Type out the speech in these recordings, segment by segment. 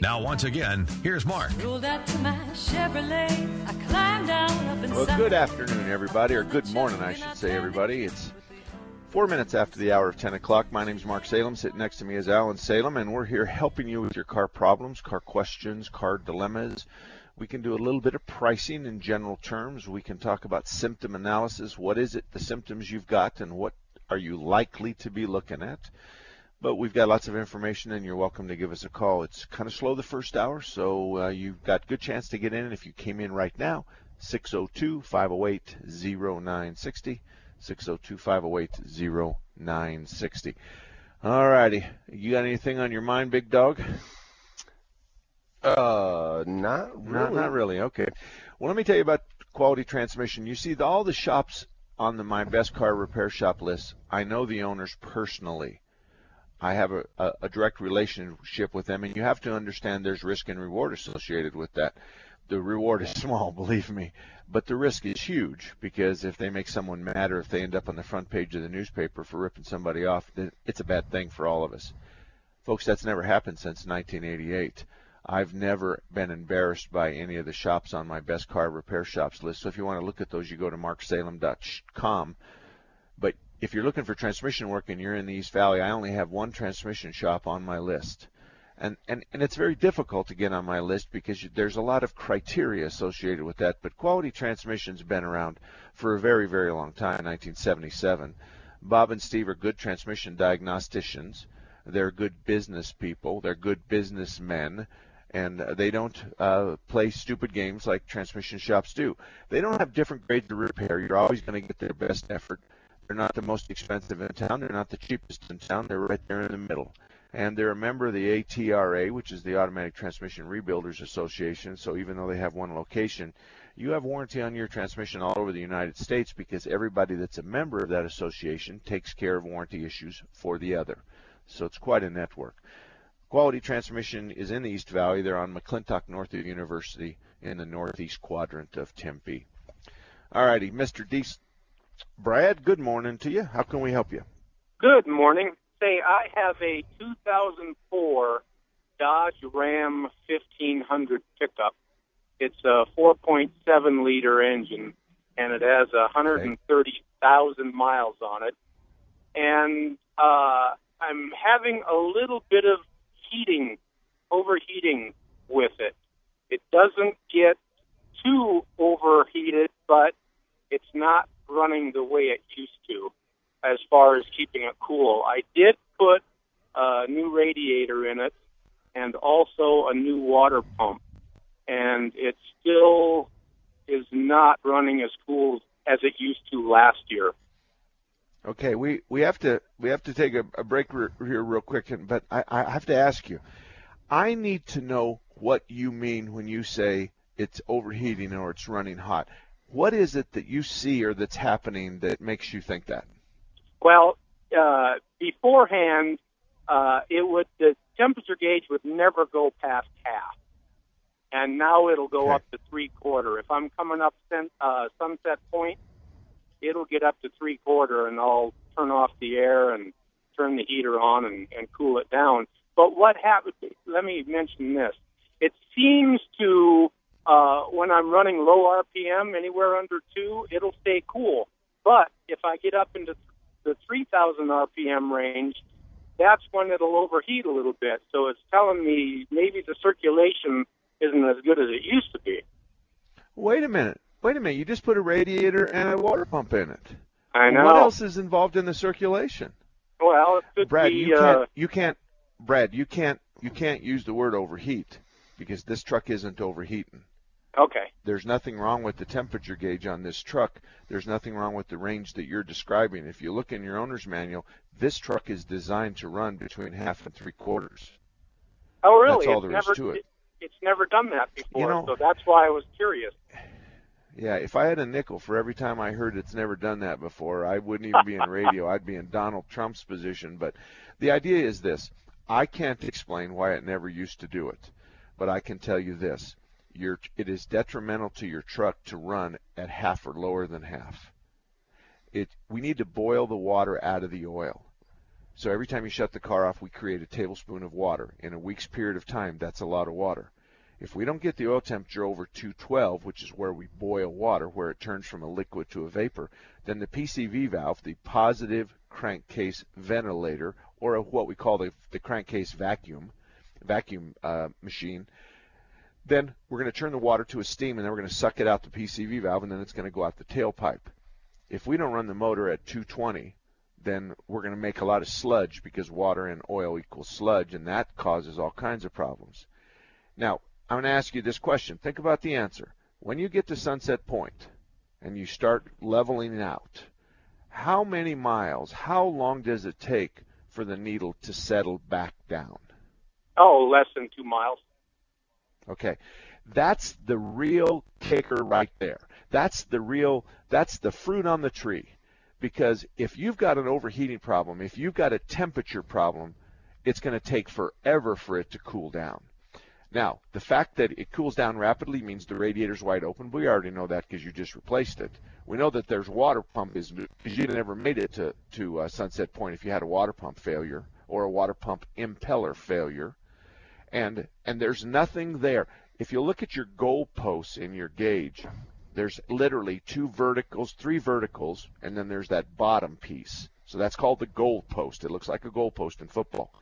Now, once again, here's Mark. Well, good afternoon, everybody, or good morning, I should say, everybody. It's four minutes after the hour of 10 o'clock. My name's Mark Salem. Sitting next to me is Alan Salem, and we're here helping you with your car problems, car questions, car dilemmas. We can do a little bit of pricing in general terms. We can talk about symptom analysis. What is it, the symptoms you've got, and what are you likely to be looking at? But we've got lots of information, and you're welcome to give us a call. It's kind of slow the first hour, so uh, you've got good chance to get in. If you came in right now, 602-508-0960, 602-508-0960. All righty. You got anything on your mind, big dog? Uh, not really. Not, not really. Okay. Well, let me tell you about quality transmission. You see, the, all the shops on the My Best Car Repair Shop list, I know the owners personally. I have a, a, a, direct relationship with them, and you have to understand there's risk and reward associated with that. The reward is small, believe me, but the risk is huge because if they make someone mad or if they end up on the front page of the newspaper for ripping somebody off, it's a bad thing for all of us. Folks, that's never happened since 1988. I've never been embarrassed by any of the shops on my best car repair shops list. So if you want to look at those, you go to marksalem.com. If you're looking for transmission work and you're in the East Valley, I only have one transmission shop on my list. And, and, and it's very difficult to get on my list because you, there's a lot of criteria associated with that. But quality transmission's been around for a very, very long time, 1977. Bob and Steve are good transmission diagnosticians. They're good business people. They're good businessmen. And they don't uh, play stupid games like transmission shops do. They don't have different grades of repair. You're always going to get their best effort. They're not the most expensive in town. They're not the cheapest in town. They're right there in the middle. And they're a member of the ATRA, which is the Automatic Transmission Rebuilders Association. So even though they have one location, you have warranty on your transmission all over the United States because everybody that's a member of that association takes care of warranty issues for the other. So it's quite a network. Quality Transmission is in the East Valley. They're on McClintock North of University in the northeast quadrant of Tempe. All righty, Mr. D. Brad, good morning to you. How can we help you? Good morning. Say, I have a 2004 Dodge Ram 1500 pickup. It's a 4.7 liter engine, and it has 130,000 miles on it. And uh, I'm having a little bit of heating, overheating with it. It doesn't get too overheated, but it's not running the way it used to as far as keeping it cool. I did put a new radiator in it and also a new water pump, and it still is not running as cool as it used to last year. Okay, we, we have to we have to take a, a break here real quick, and, but I, I have to ask you. I need to know what you mean when you say it's overheating or it's running hot. What is it that you see or that's happening that makes you think that? Well, uh, beforehand, uh, it would the temperature gauge would never go past half, and now it'll go okay. up to three quarter. If I'm coming up sun, uh, Sunset Point, it'll get up to three quarter, and I'll turn off the air and turn the heater on and, and cool it down. But what happens? Let me mention this. It seems to uh, when I'm running low RPM, anywhere under two, it'll stay cool. But if I get up into the 3,000 RPM range, that's when it'll overheat a little bit. So it's telling me maybe the circulation isn't as good as it used to be. Wait a minute. Wait a minute. You just put a radiator and a water pump in it. I know. What else is involved in the circulation? Well, it could Brad, be. you uh, can't you can't Brad, you can't you can't use the word overheat because this truck isn't overheating. Okay. There's nothing wrong with the temperature gauge on this truck. There's nothing wrong with the range that you're describing. If you look in your owner's manual, this truck is designed to run between half and three quarters. Oh, really? That's all it's there is never, to it. It's never done that before, You know- so that's why I was curious. Yeah, if I had a nickel for every time I heard it's never done that before, I wouldn't even be in radio. I'd be in Donald Trump's position. But the idea is this I can't explain why it never used to do it, but I can tell you this. Your, it is detrimental to your truck to run at half or lower than half. It, we need to boil the water out of the oil. So every time you shut the car off, we create a tablespoon of water. In a week's period of time, that's a lot of water. If we don't get the oil temperature over 212, which is where we boil water, where it turns from a liquid to a vapor, then the PCV valve, the positive crankcase ventilator, or what we call the, the crankcase vacuum, vacuum uh, machine, then we're going to turn the water to a steam, and then we're going to suck it out the PCV valve, and then it's going to go out the tailpipe. If we don't run the motor at 220, then we're going to make a lot of sludge because water and oil equals sludge, and that causes all kinds of problems. Now, I'm going to ask you this question. Think about the answer. When you get to Sunset Point and you start leveling out, how many miles, how long does it take for the needle to settle back down? Oh, less than two miles. Okay. That's the real kicker right there. That's the real, that's the fruit on the tree. Because if you've got an overheating problem, if you've got a temperature problem, it's going to take forever for it to cool down. Now, the fact that it cools down rapidly means the radiator's wide open. We already know that because you just replaced it. We know that there's water pump is because you never made it to to uh, Sunset Point if you had a water pump failure or a water pump impeller failure, and and there's nothing there. If you look at your goalposts in your gauge, there's literally two verticals, three verticals, and then there's that bottom piece. So that's called the goalpost. It looks like a goalpost in football.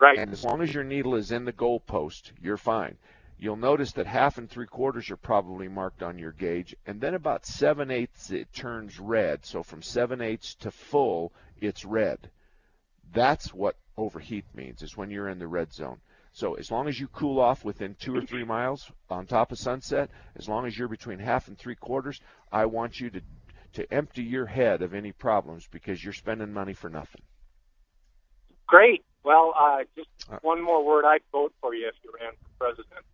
Right. And as long as your needle is in the goalpost, you're fine. You'll notice that half and three quarters are probably marked on your gauge, and then about seven eighths it turns red. So from seven eighths to full, it's red. That's what overheat means. Is when you're in the red zone. So as long as you cool off within two or three miles on top of sunset, as long as you're between half and three quarters, I want you to to empty your head of any problems because you're spending money for nothing. Great. Well, uh, just Uh, one more word. I'd vote for you if you ran for president.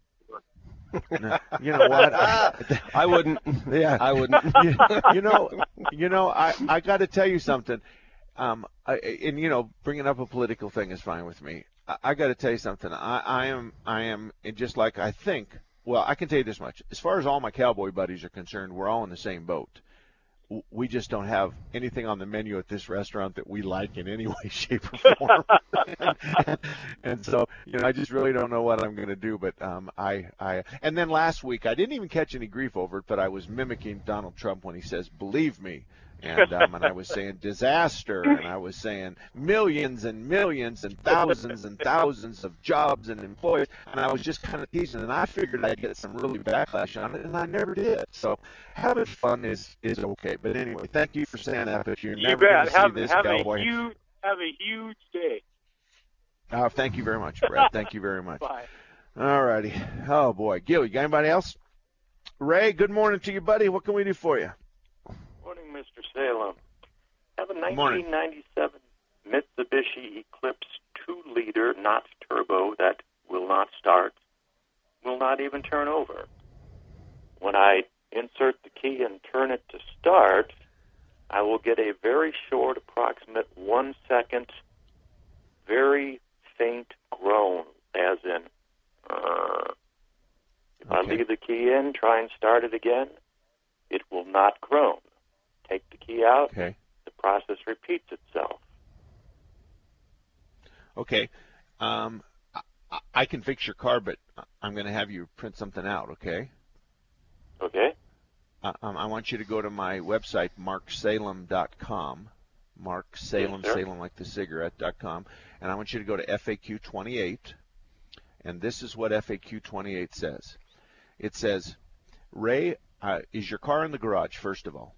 You know what? I, I wouldn't. yeah, I wouldn't. you, you know, you know, I I got to tell you something. Um, I, and you know, bringing up a political thing is fine with me. I, got to tell you something. I, I am, I am, and just like I think. Well, I can tell you this much: as far as all my cowboy buddies are concerned, we're all in the same boat. We just don't have anything on the menu at this restaurant that we like in any way, shape, or form. and, and so, you know, I just really don't know what I'm going to do. But um, I, I, and then last week I didn't even catch any grief over it, but I was mimicking Donald Trump when he says, "Believe me." And um, and I was saying disaster, and I was saying millions and millions and thousands and thousands of jobs and employers, and I was just kind of teasing, and I figured I'd get some really backlash on it, and I never did. So having fun is is okay. But anyway, thank you for saying that. But you're You never going to see Have, this have cowboy. a huge have a huge day. Uh, thank you very much, Brett. Thank you very much. Bye. All righty. Oh boy, Gil, you got anybody else? Ray, good morning to you, buddy. What can we do for you? Mr. Salem. I have a Morning. 1997 Mitsubishi Eclipse 2 liter, not turbo, that will not start, will not even turn over. When I insert the key and turn it to start, I will get a very short, approximate one second, very faint groan, as in, uh, if I leave the key in, try and start it again, it will not groan. Take the key out, Okay. the process repeats itself. Okay. Um, I, I- can fix your car, but I'm going to have you print something out. Okay. Okay? Uh, um, I want you to go to my website, marksalem.com. Mark Salem, Yes. Salem like the cigarette.com. And I want you to go to FAQ 28. And this is what FAQ 28 says. It says, Ray, uh, is your car in the garage, first of all?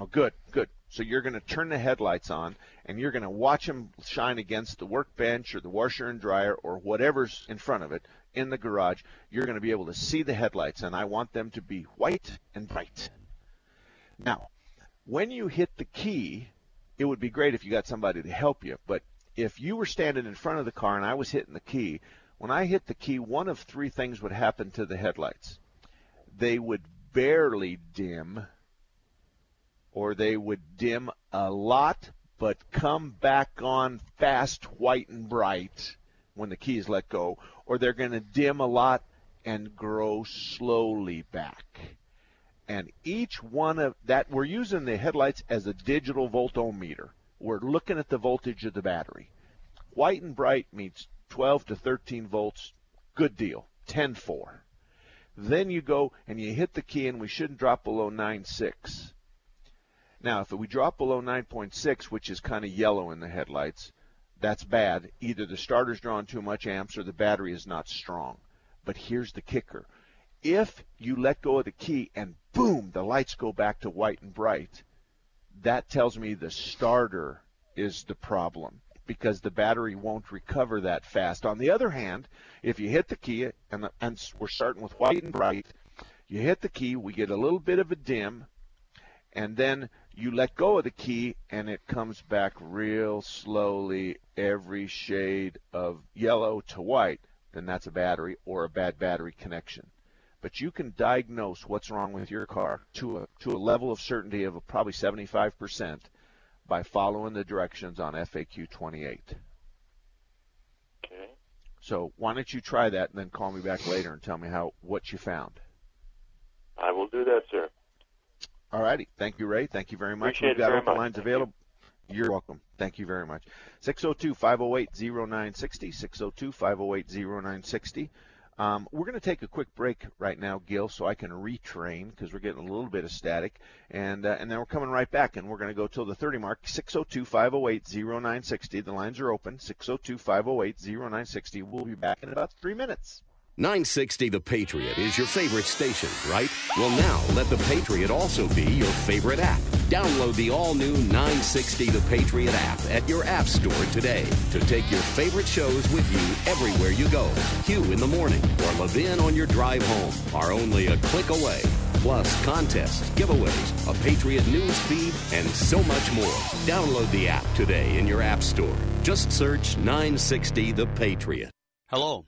Oh, good, good. So you're going to turn the headlights on and you're going to watch them shine against the workbench or the washer and dryer or whatever's in front of it in the garage. You're going to be able to see the headlights and I want them to be white and bright. Now, when you hit the key, it would be great if you got somebody to help you, but if you were standing in front of the car and I was hitting the key, when I hit the key, one of three things would happen to the headlights. They would barely dim or they would dim a lot but come back on fast, white, and bright when the key is let go, or they're going to dim a lot and grow slowly back. And each one of that, we're using the headlights as a digital voltometer. We're looking at the voltage of the battery. White and bright means 12 to 13 volts. Good deal. 10 4. Then you go and you hit the key, and we shouldn't drop below 9.6. Now, if we drop below 9.6, which is kind of yellow in the headlights, that's bad. Either the starter's drawing too much amps or the battery is not strong. But here's the kicker. If you let go of the key and boom, the lights go back to white and bright, that tells me the starter is the problem because the battery won't recover that fast. On the other hand, if you hit the key and, and we're starting with white and bright, you hit the key, we get a little bit of a dim, and then you let go of the key and it comes back real slowly every shade of yellow to white, then that's a battery or a bad battery connection. But you can diagnose what's wrong with your car to a, to a level of certainty of probably 75% by following the directions on FAQ 28. Okay. So why don't you try that and then call me back later and tell me how what you found. I will do that, sir. All righty. Thank you, Ray. Thank you very much. Appreciate We've got open much. lines Thank available. You're welcome. Thank you very much. 602 508 0960. 602 508 0960. Um, we're going to take a quick break right now, Gil, so I can retrain because we're getting a little bit of static. And, uh, and then we're coming right back, and we're going to go till the 30 mark. 602 508 0960. The lines are open. 602 508 0960. We'll be back in about three minutes. 960 The Patriot is your favorite station, right? Well, now let The Patriot also be your favorite app. Download the all new 960 The Patriot app at your App Store today to take your favorite shows with you everywhere you go. Hugh in the morning or Levin on your drive home are only a click away. Plus, contests, giveaways, a Patriot news feed, and so much more. Download the app today in your App Store. Just search 960 The Patriot. Hello,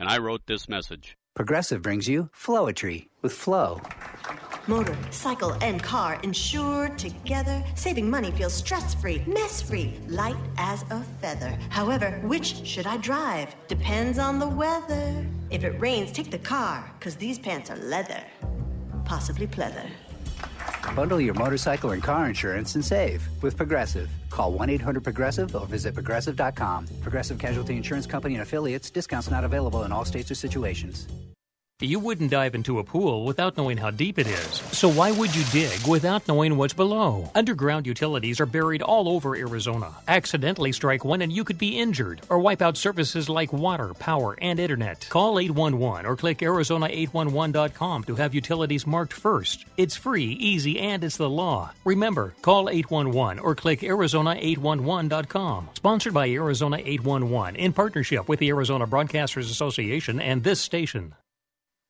and I wrote this message. Progressive brings you Flowetry with Flow. Motor, cycle, and car insured together. Saving money feels stress free, mess free, light as a feather. However, which should I drive? Depends on the weather. If it rains, take the car, because these pants are leather. Possibly pleather. Bundle your motorcycle and car insurance and save with Progressive. Call 1 800 Progressive or visit progressive.com. Progressive Casualty Insurance Company and affiliates, discounts not available in all states or situations. You wouldn't dive into a pool without knowing how deep it is. So why would you dig without knowing what's below? Underground utilities are buried all over Arizona. Accidentally strike one and you could be injured or wipe out services like water, power, and internet. Call 811 or click arizona811.com to have utilities marked first. It's free, easy, and it's the law. Remember, call 811 or click arizona811.com. Sponsored by Arizona 811 in partnership with the Arizona Broadcasters Association and this station.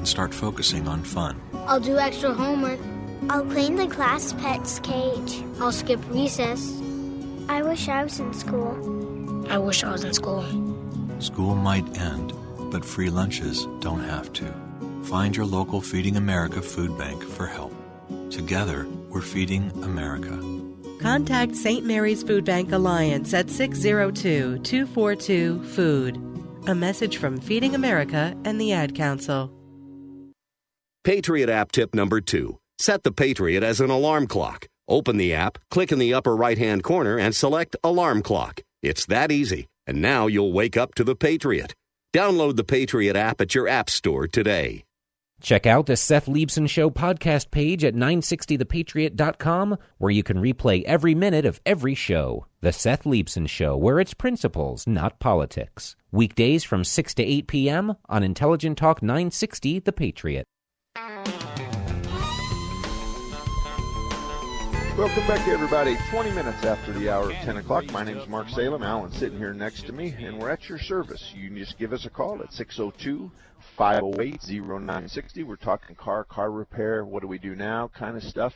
and start focusing on fun. I'll do extra homework. I'll clean the class pet's cage. I'll skip recess. I wish I was in school. I wish I was in school. School might end, but free lunches don't have to. Find your local Feeding America food bank for help. Together, we're feeding America. Contact St. Mary's Food Bank Alliance at 602 242 Food. A message from Feeding America and the Ad Council. Patriot app tip number two set the Patriot as an alarm clock. Open the app, click in the upper right hand corner, and select Alarm Clock. It's that easy. And now you'll wake up to the Patriot. Download the Patriot app at your App Store today. Check out the Seth Leibsohn Show podcast page at 960thepatriot.com, where you can replay every minute of every show. The Seth Leibsohn Show, where it's principles, not politics. Weekdays from 6 to 8 p.m. on Intelligent Talk 960 The Patriot. Welcome back, everybody. 20 minutes after the hour of 10 o'clock. My name is Mark Salem. Alan's sitting here next to me, and we're at your service. You can just give us a call at 602 508 0960. We're talking car, car repair, what do we do now, kind of stuff.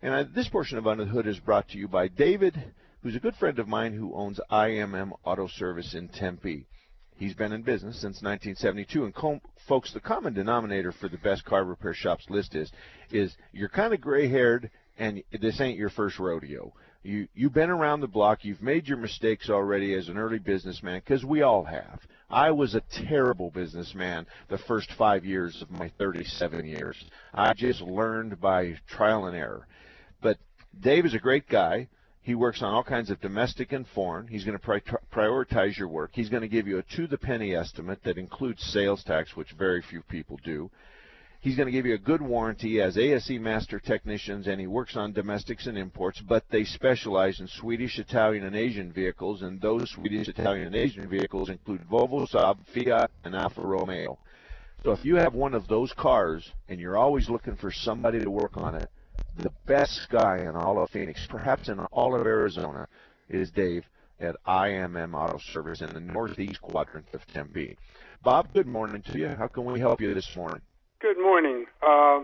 And I, this portion of Under the Hood is brought to you by David, who's a good friend of mine who owns IMM Auto Service in Tempe. He's been in business since 1972, and com- folks, the common denominator for the best car repair shops list is is you're kind of gray-haired and this ain't your first rodeo. You you've been around the block. You've made your mistakes already as an early businessman, because we all have. I was a terrible businessman the first five years of my 37 years. I just learned by trial and error. But Dave is a great guy. He works on all kinds of domestic and foreign. He's going to pri- prioritize your work. He's going to give you a to the penny estimate that includes sales tax, which very few people do. He's going to give you a good warranty as ASE master technicians, and he works on domestics and imports, but they specialize in Swedish, Italian, and Asian vehicles, and those Swedish, Italian, and Asian vehicles include Volvo, Saab, Fiat, and Alfa Romeo. So if you have one of those cars and you're always looking for somebody to work on it, the best guy in all of Phoenix, perhaps in all of Arizona, is Dave at IMM Auto Service in the northeast quadrant of Tempe. Bob, good morning to you. How can we help you this morning? Good morning. Uh,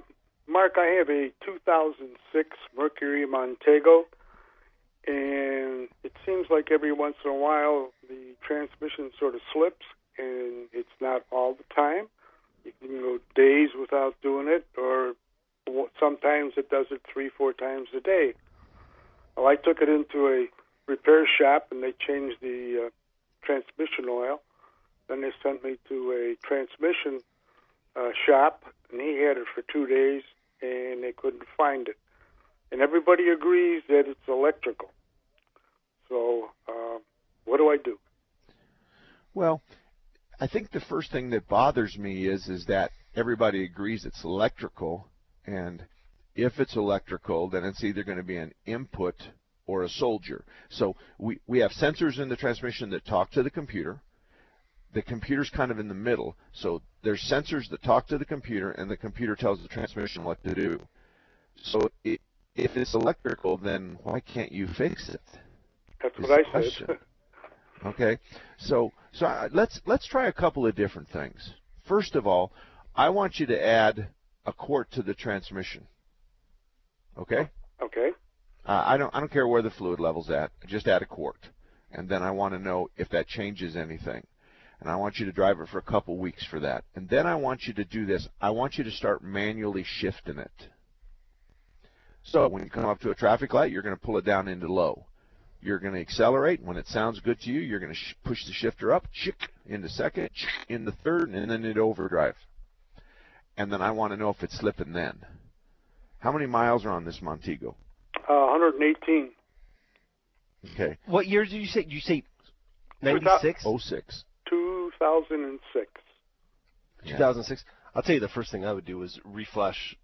Mark, I have a 2006 Mercury Montego, and it seems like every once in a while the transmission sort of slips, and it's not all the time. You can go days without doing it, or sometimes it does it three, four times a day. Well, I took it into a repair shop, and they changed the uh, transmission oil. Then they sent me to a transmission uh, shop, and he had it for two days, and they couldn't find it. And everybody agrees that it's electrical. So, uh, what do I do? Well, I think the first thing that bothers me is is that everybody agrees it's electrical, and if it's electrical, then it's either going to be an input or a soldier. So we, we have sensors in the transmission that talk to the computer the computer's kind of in the middle. So there's sensors that talk to the computer, and the computer tells the transmission what to do. So it, if it's electrical, then why can't you fix it? That's what I said. okay, so so uh, let's let's try a couple of different things. First of all, I want you to add a quart to the transmission. Okay. Okay. Uh, I don't I don't care where the fluid level's at. Just add a quart, and then I want to know if that changes anything and I want you to drive it for a couple weeks for that. And then I want you to do this. I want you to start manually shifting it. So when you come up to a traffic light, you're going to pull it down into low. You're going to accelerate. When it sounds good to you, you're going to sh- push the shifter up, chick, into second, chick, into third, and then into overdrive. And then I want to know if it's slipping then. How many miles are on this Montego? Uh, 118. Okay. What year did you say? Did you say 96? 06. 2006. 2006. I'll tell you the first thing I would do is refresh,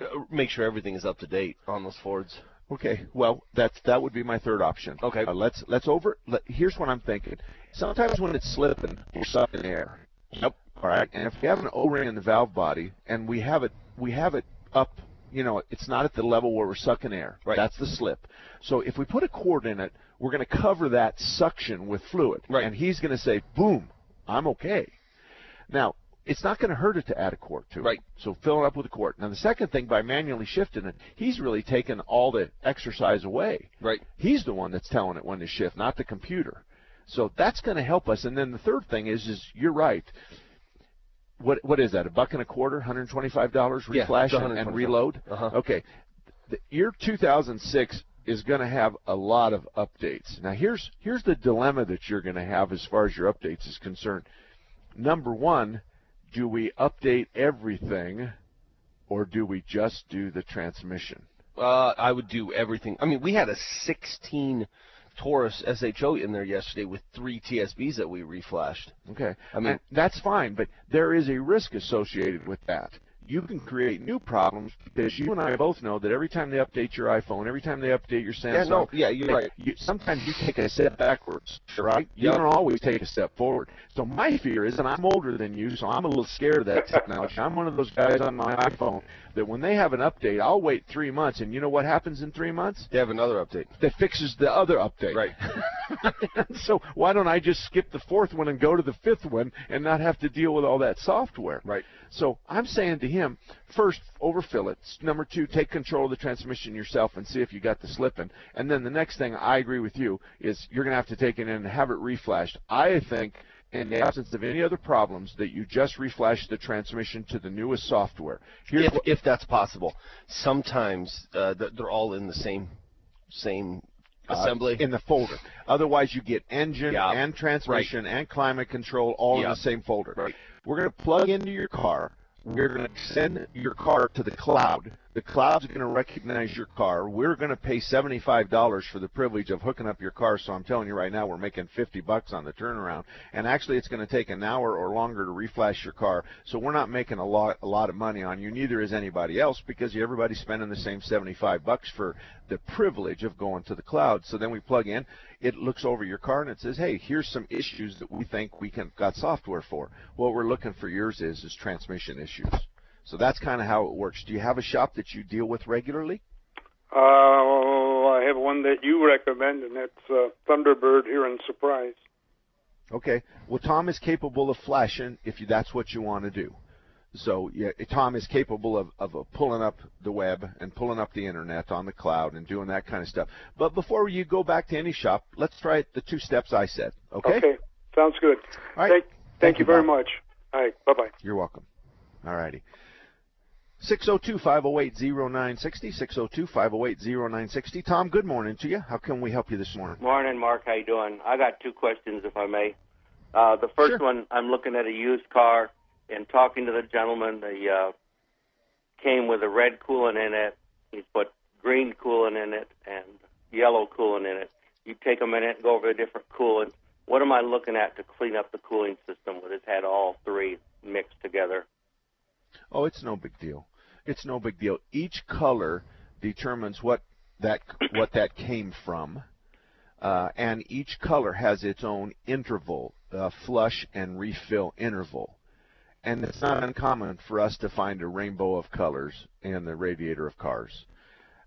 uh, make sure everything is up to date on those Fords. Okay, well, that's that would be my third option. Okay. Uh, let's let's over. Let, here's what I'm thinking. Sometimes when it's slipping, we're sucking air. Yep. All right. And if we have an O-ring in the valve body and we have it we have it up, you know, it's not at the level where we're sucking air. Right. That's the slip. So if we put a cord in it, we're going to cover that suction with fluid. Right. And he's going to say, "Boom, I'm okay." Now, it's not going to hurt it to add a quart to it. Right. So fill it up with a quart. Now the second thing, by manually shifting it, he's really taken all the exercise away. Right. He's the one that's telling it when to shift, not the computer. So that's going to help us. And then the third thing is, is you're right. What what is that? A buck and a quarter, hundred twenty-five dollars Yeah, reflash and, and reload. Uh-huh. Okay. The year 2006 is going to have a lot of updates. Now here's here's the dilemma that you're going to have as far as your updates is concerned. Number one, do we update everything, or do we just do the transmission? Uh, I would do everything. I mean, we had a 16 Taurus SHO in there yesterday with three TSBs that we reflashed. Okay. I mean- And that's fine, but there is a risk associated with that. You can create new problems because you and I both know that every time they update your iPhone, every time they update your Samsung, Yeah, no, yeah, you're right. You, sometimes you take a step backwards, right? You Yeah. don't always take a step forward. So my fear is, and I'm older than you, so I'm a little scared of that technology. I'm one of those guys on my iPhone that when they have an update, I'll wait three months, and you know what happens in three months? They have another update. That fixes the other update. Right. so why don't I just skip the fourth one and go to the fifth one and not have to deal with all that software? Right. So I'm saying to him, first, overfill it. Number two, take control of the transmission yourself and see if you got the slipping. And then the next thing, I agree with you, is you're going to have to take it in and have it reflashed. I think, in the absence of any other problems, that you just reflash the transmission to the newest software. If, what- if that's possible. Sometimes uh, they're all in the same same uh, assembly. in the folder. Otherwise, you get engine Yeah. and transmission and climate control all in the same folder. Right. We're going to plug into your car. We're going to send your car to the cloud. The cloud's going to recognize your car. We're going to pay $75 for the privilege of hooking up your car. So I'm telling you right now, we're making 50 bucks on the turnaround. And actually, it's going to take an hour or longer to reflash your car. So we're not making a lot, a lot of money on you. Neither is anybody else because everybody's spending the same 75 bucks for the privilege of going to the cloud. So then we plug in. It looks over your car and it says, "Hey, here's some issues that we think we can got software for." What we're looking for yours is is transmission issues. So that's kind of how it works. Do you have a shop that you deal with regularly? Uh, I have one that you recommend, and that's uh, Thunderbird here in Surprise. Okay. Well, Tom is capable of flashing if you, that's what you want to do. So yeah, Tom is capable of, of uh, pulling up the web and pulling up the internet on the cloud and doing that kind of stuff. But before you go back to any shop, let's try the two steps I said. Okay. Okay. Sounds good. All right. Thank, thank, Thank you you, very much. All right. Bye bye. You're welcome. All righty. 602-508-0960, 602-508-0960. Tom, good morning to you. How can we help you this morning? Morning, Mark. How you doing? I got two questions, if I may. Uh, the first one, I'm looking at a used car and talking to the gentleman. The uh, came with a red coolant in it. He's put green coolant in it and yellow coolant in it. You take a minute and go over the different coolants. What am I looking at to clean up the cooling system when it's had all three mixed together? Oh, it's no big deal. It's no big deal. Each color determines what that what that came from, uh, and each color has its own interval, uh, flush and refill interval. And it's not uncommon for us to find a rainbow of colors in the radiator of cars.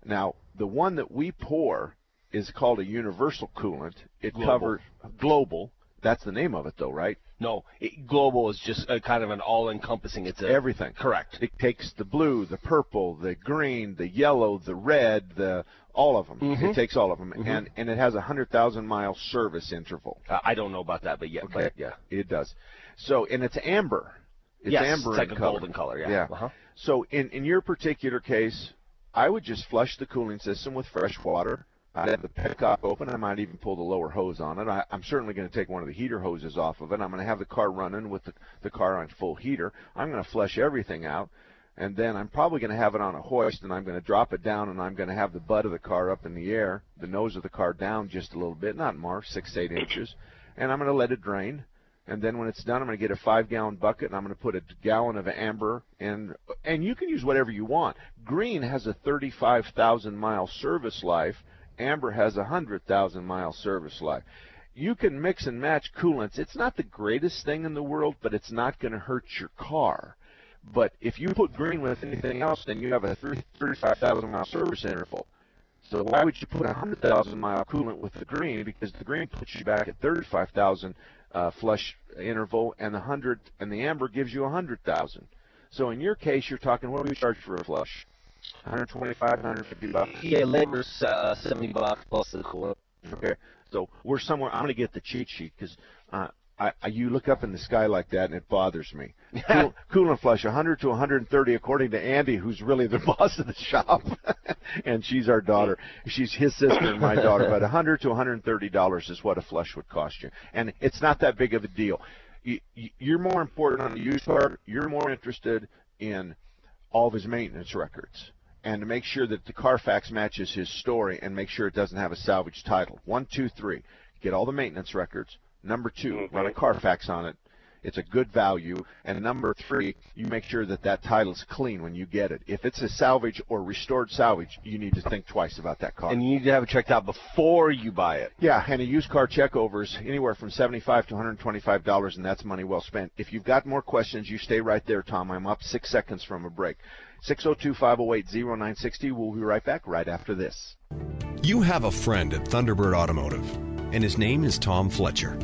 Now, the one that we pour is called a universal coolant. It Global. covers global. That's the name of it, though, right? No, it, global is just a kind of an all-encompassing. It's a, Everything. Correct. It takes the blue, the purple, the green, the yellow, the red, the all of them. Mhm. It takes all of them, Mhm. and and it has a hundred thousand mile service interval. Uh, I don't know about that, but yeah, Okay. but yeah. It does. So and it's amber. It's Yes, amber it's like a color. golden color, yeah. Yeah. Uh-huh. So in in your particular case, I would just flush the cooling system with fresh water. I'd have the petcock open. I might even pull the lower hose on it. I, I'm certainly going to take one of the heater hoses off of it. I'm going to have the car running with the, the car on full heater. I'm going to flush everything out. And then I'm probably going to have it on a hoist, and I'm going to drop it down, and I'm going to have the butt of the car up in the air, the nose of the car down just a little bit, not more, six, eight inches. And I'm going to let it drain. and then when it's done, I'm going to get a five gallon bucket and I'm going to put a gallon of amber and and you can use whatever you want. Green has a 35,000 mile service life. Amber has a 100,000 mile service life. You can mix and match coolants. It's not the greatest thing in the world, but it's not going to hurt your car. But if you put green with anything else, then you have a 35,000 mile service interval. So why would you put a 100,000 mile coolant with the green? Because the green puts you back at 35,000 uh, flush interval, and the 100 and the amber gives you 100,000. So in your case, you're talking what do we charge for a flush? 125, 150 bucks. Yeah, labor's uh, 70 bucks plus the coolant. Okay, so we're somewhere. I'm going to get the cheat sheet because uh, I, I, you look up in the sky like that and it bothers me. cool, coolant flush, 100 to 130, according to Andy, who's really the boss of the shop, and she's our daughter. She's his sister and my daughter. But 100 to 130 dollars is what a flush would cost you, and it's not that big of a deal. You, you're more important on the used car. You're more interested in all of his maintenance records and to make sure that the Carfax matches his story and make sure it doesn't have a salvage title. One, two, three. Get all the maintenance records. Number 2 Mm-hmm. run a Carfax on it. It's a good value. And number three, you make sure that that title's clean when you get it. If it's a salvage or restored salvage, you need to think twice about that car. And you need to have it checked out before you buy it. Yeah, and a used car checkover is anywhere from seventy-five to one hundred twenty-five dollars, and that's money well spent. If you've got more questions, you stay right there, Tom. I'm up six seconds from a break. 602-508-0960. We'll be right back right after this. You have a friend at Thunderbird Automotive, and his name is Tom Fletcher.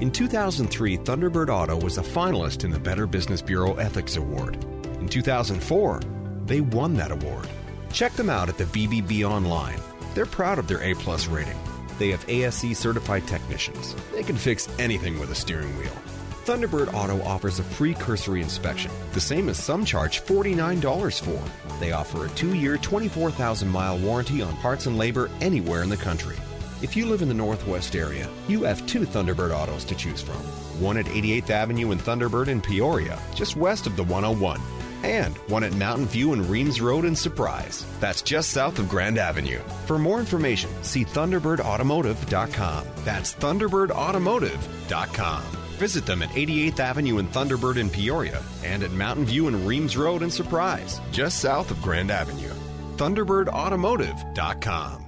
In 2003, Thunderbird Auto was a finalist in the Better Business Bureau Ethics Award. In 2004, they won that award. Check them out at the BBB online. They're proud of their A plus rating. They have ASE certified technicians. They can fix anything with a steering wheel. Thunderbird Auto offers a free cursory inspection, the same as some charge $49 for. They offer a two year, 24,000 mile warranty on parts and labor anywhere in the country. If you live in the Northwest area, you have two Thunderbird autos to choose from. One at 88th Avenue in Thunderbird in Peoria, just west of the 101. And one at Mountain View and Reems Road in Surprise. That's just south of Grand Avenue. For more information, see ThunderbirdAutomotive.com. That's ThunderbirdAutomotive.com. Visit them at 88th Avenue in Thunderbird in Peoria and at Mountain View and Reems Road in Surprise, just south of Grand Avenue. ThunderbirdAutomotive.com.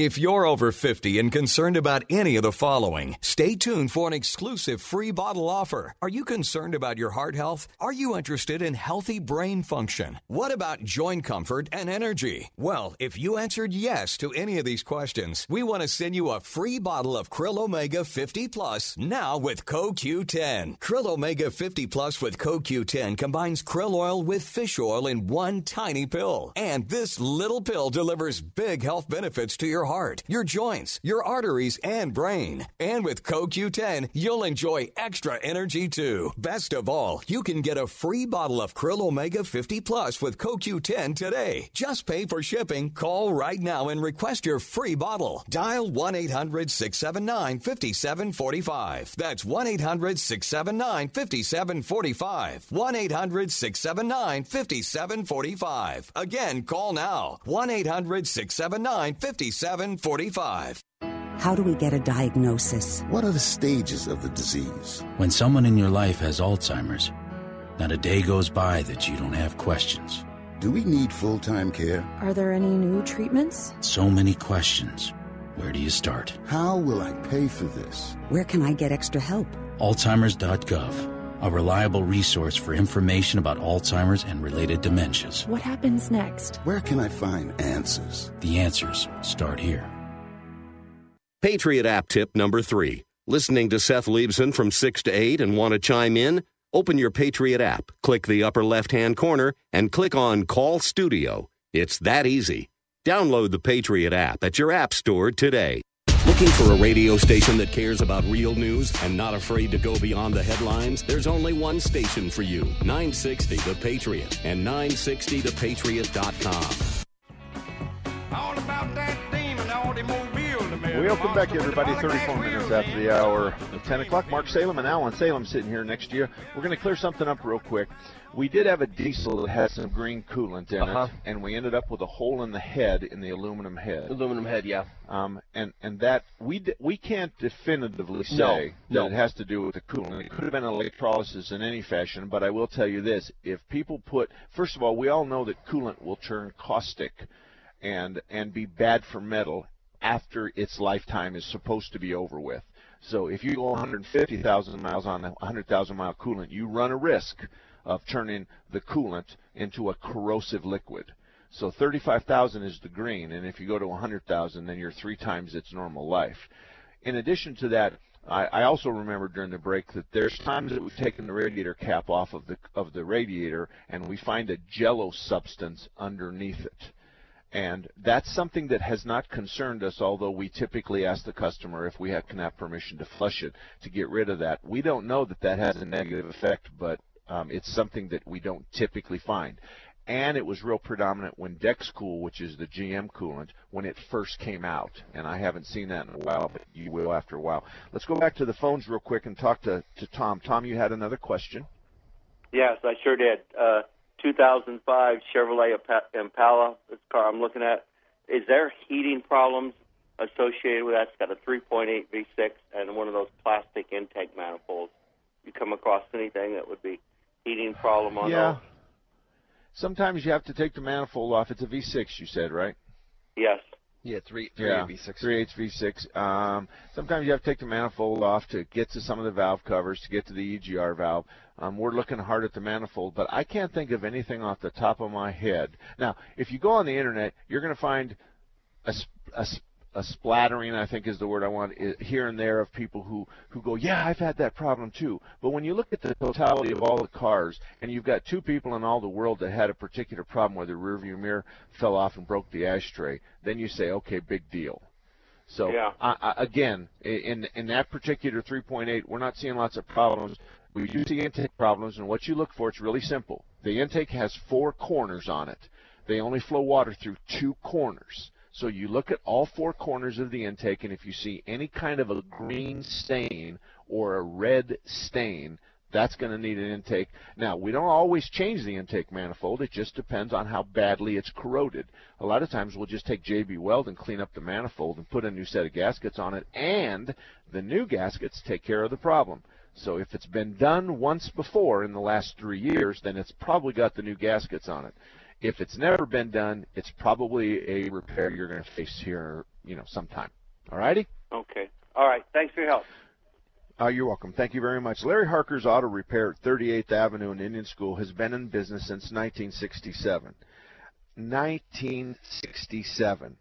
If you're over 50 and concerned about any of the following, stay tuned for an exclusive free bottle offer. Are you concerned about your heart health? Are you interested in healthy brain function? What about joint comfort and energy? Well, if you answered yes to any of these questions, we want to send you a free bottle of Krill Omega 50 Plus now with CoQ10. Krill Omega 50 Plus with CoQ10 combines krill oil with fish oil in one tiny pill. And this little pill delivers big health benefits to your heart, your joints, your arteries, and brain. And with CoQ10, you'll enjoy extra energy too. Best of all, you can get a free bottle of Krill Omega 50 Plus with CoQ10 today. Just pay for shipping. Call right now and request your free bottle. Dial 1 800 679 5745. That's 1 800 679 5745. 1 800 679 5745. Again, call now. 1 800 679 5745. How do we get a diagnosis? What are the stages of the disease? When someone in your life has Alzheimer's, not a day goes by that you don't have questions. Do we need full time care? Are there any new treatments? So many questions. Where do you start? How will I pay for this? Where can I get extra help? Alzheimer's.gov, a reliable resource for information about Alzheimer's and related dementias. What happens next? Where can I find answers? The answers start here. Patriot app tip number three. Listening to Seth Leibsohn from 6 to 8 and want to chime in? Open your Patriot app, click the upper left hand corner, and click on Call Studio. It's that easy. Download the Patriot app at your app store today. Looking for a radio station that cares about real news and not afraid to go beyond the headlines? There's only one station for you 960 The Patriot and 960thepatriot.com. All about that demon. Welcome back, everybody. 34 minutes after the hour of 10 o'clock. Mark Salem and Alan Salem sitting here next to you. We're going to clear something up real quick. We did have a diesel that had some green coolant in Uh-huh. it, and we ended up with a hole in the head in the aluminum head. Aluminum head, yeah. Um, and and that we d- we can't definitively say No, that no. it has to do with the coolant. It could have been electrolysis in any fashion, but I will tell you this: if people put, first of all, we all know that coolant will turn caustic, and and be bad for metal after its lifetime is supposed to be over with. So if you go 150,000 miles on a 100,000 mile coolant, you run a risk of turning the coolant into a corrosive liquid. So 35,000 is the green, and if you go to 100,000, then you're three times its normal life. In addition to that, I, I also remember during the break that there's times that we've taken the radiator cap off of the of the radiator, and we find a jello substance underneath it. And that's something that has not concerned us, although we typically ask the customer if we have, can have permission to flush it to get rid of that. We don't know that that has a negative effect, but um, it's something that we don't typically find. And it was real predominant when Dexcool, which is the GM coolant, when it first came out. And I haven't seen that in a while, but you will after a while. Let's go back to the phones real quick and talk to, to Tom. Tom, you had another question. Yes, I sure did. Uh, 2005 Chevrolet Impala, this car I'm looking at. Is there heating problems associated with that? It's got a 3.8 V6 and one of those plastic intake manifolds. You come across anything that would be heating problem on yeah. those? Sometimes you have to take the manifold off. It's a V6, you said, right? Yes. Yeah, three, three Yeah, V6. 3 V6. Um, sometimes you have to take the manifold off to get to some of the valve covers, to get to the EGR valve. Um, we're looking hard at the manifold, but I can't think of anything off the top of my head. Now, if you go on the internet, you're going to find a, sp- a, sp- a splattering, I think is the word I want, here and there of people who, who go, yeah, I've had that problem too. But when you look at the totality of all the cars, and you've got two people in all the world that had a particular problem where the rearview mirror fell off and broke the ashtray, then you say, okay, big deal. So Yeah. I, again, in in that particular 3.8, we're not seeing lots of problems. We do see intake problems, and what you look for, it's really simple. The intake has four corners on it. They only flow water through two corners. So you look at all four corners of the intake, and if you see any kind of a green stain or a red stain, that's going to need an intake. Now, we don't always change the intake manifold. It just depends on how badly it's corroded. A lot of times we'll just take JB Weld and clean up the manifold and put a new set of gaskets on it, and the new gaskets take care of the problem. So if it's been done once before in the last three years, then it's probably got the new gaskets on it. If it's never been done, it's probably a repair you're going to face here, you know, sometime. All righty? Okay. All right. Thanks for your help. Uh, you're welcome. Thank you very much. Larry Harker's Auto Repair at 38th Avenue in Indian School has been in business since 1967. 1967.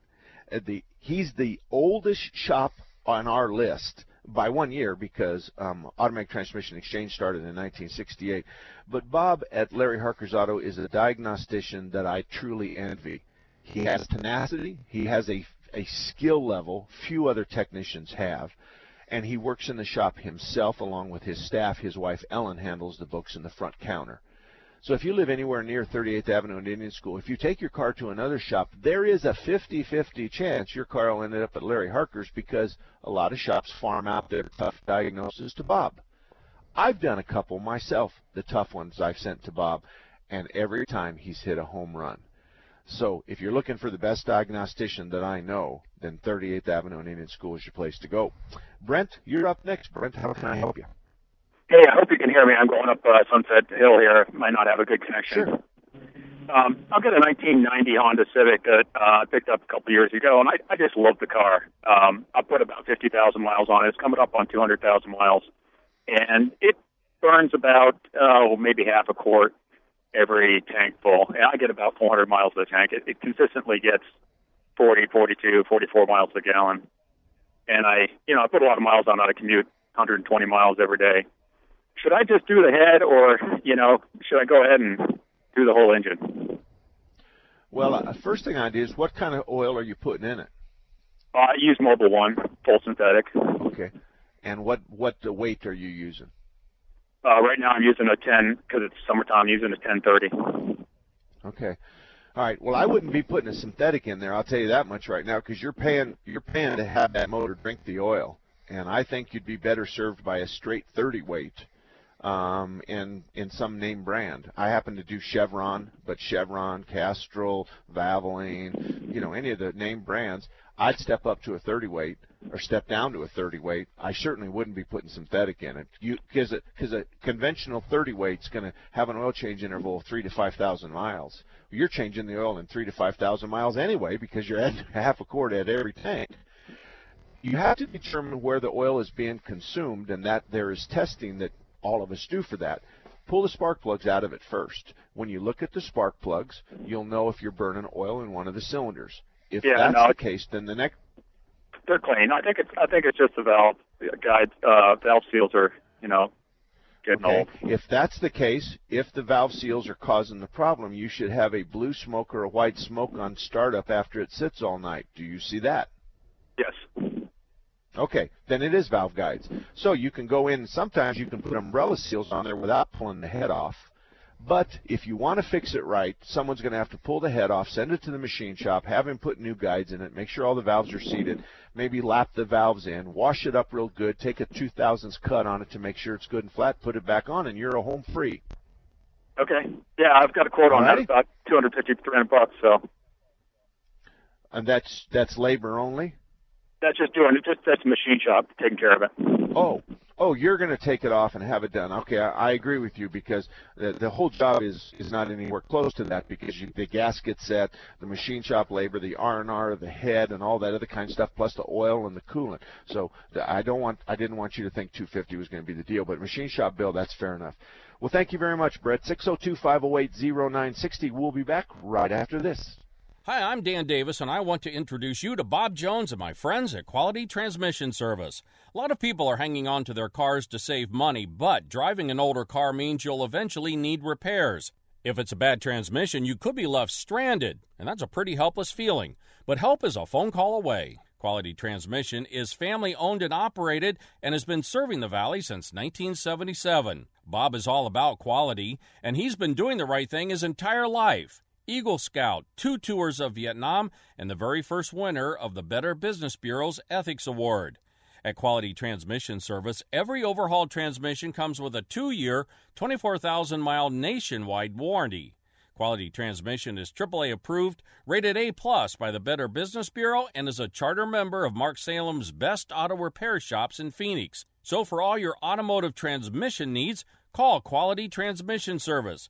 Uh, the, he's the oldest shop on our list by one year because um, automatic transmission exchange started in 1968. But Bob at Larry Harker's Auto is a diagnostician that I truly envy. He has tenacity. He has a, a skill level few other technicians have and he works in the shop himself along with his staff. His wife Ellen handles the books in the front counter. So if you live anywhere near 38th Avenue and Indian School, if you take your car to another shop, there is a 50-50 chance your car will end up at Larry Harker's because a lot of shops farm out their tough diagnoses to Bob. I've done a couple myself, the tough ones I've sent to Bob, and every time he's hit a home run. So if you're looking for the best diagnostician that I know, then 38th Avenue and Indian School is your place to go. Brent, you're up next. Brent, how can I help you? Hey, I hope you can hear me. I'm going up uh, Sunset Hill here. Might not have a good connection. Sure. Um, I've got a 1990 Honda Civic that uh, I picked up a couple years ago, and I, I just love the car. Um, I put about 50,000 miles on it. It's coming up on 200,000 miles, and it burns about oh maybe half a quart every tank full, and I get about 400 miles of the tank. It, it consistently gets 40, 42, 44 miles a gallon, and I, you know, I put a lot of miles on it. I commute 120 miles every day. Should I just do the head, or you know, should I go ahead and do the whole engine? Well, uh, first thing I do is what kind of oil are you putting in it? Uh, I use Mobil One, full synthetic. Okay. And what what weight are you using? Uh, right now I'm using a 10 because it's summertime. I'm using a 1030. Okay. All right. Well, I wouldn't be putting a synthetic in there. I'll tell you that much right now because you're paying you're paying to have that motor drink the oil, and I think you'd be better served by a straight 30 weight um, in in some name brand. I happen to do Chevron, but Chevron, Castrol, Valvoline, you know, any of the name brands, I'd step up to a 30 weight or step down to a 30 weight. I certainly wouldn't be putting synthetic in it because because a conventional 30 weight's going to have an oil change interval of three to five thousand miles. You're changing the oil in three to five thousand miles anyway because you're adding half a quart at every tank you have to determine where the oil is being consumed and that there is testing that all of us do for that. Pull the spark plugs out of it first. When you look at the spark plugs, you'll know if you're burning oil in one of the cylinders. If Yeah, that's no, the case, then the next They're clean. I think it's I think it's just the valve guide uh, valve seals are you know getting Okay. old. If that's the case, if the valve seals are causing the problem, you should have a blue smoke or a white smoke on startup after it sits all night. Do you see that? Yes. Okay, then it is valve guides. So you can go in, sometimes you can put umbrella seals on there without pulling the head off. But if you want to fix it right, someone's going to have to pull the head off, send it to the machine shop, have him put new guides in it, make sure all the valves are seated, maybe lap the valves in, wash it up real good, take a 2000s cut on it to make sure it's good and flat, put it back on, and you're a home free. Okay. Yeah, I've got a quote on that about 250 300 bucks. So And that's that's labor only. That's just doing it. Just that's machine shop taking care of it. Oh, oh, you're going to take it off and have it done. Okay, I, I agree with you because the, the whole job is is not anywhere close to that because you, the gasket set, the machine shop labor, the R and R, the head, and all that other kind of stuff, plus the oil and the coolant. So the, I don't want, I didn't want you to think 250 was going to be the deal, but machine shop bill, that's fair enough. Well, thank you very much, Brett. 602-508-0960. We'll be back right after this. Hi, I'm Dan Davis, and I want to introduce you to Bob Jones and my friends at Quality Transmission Service. A lot of people are hanging on to their cars to save money, but driving an older car means you'll eventually need repairs. If it's a bad transmission, you could be left stranded, and that's a pretty helpless feeling. But help is a phone call away. Quality Transmission is family owned and operated and has been serving the Valley since 1977. Bob is all about quality, and he's been doing the right thing his entire life. Eagle Scout, two tours of Vietnam, and the very first winner of the Better Business Bureau's Ethics Award. At Quality Transmission Service, every overhauled transmission comes with a two year, 24,000 mile nationwide warranty. Quality Transmission is AAA approved, rated A plus by the Better Business Bureau, and is a charter member of Mark Salem's best auto repair shops in Phoenix. So for all your automotive transmission needs, call Quality Transmission Service.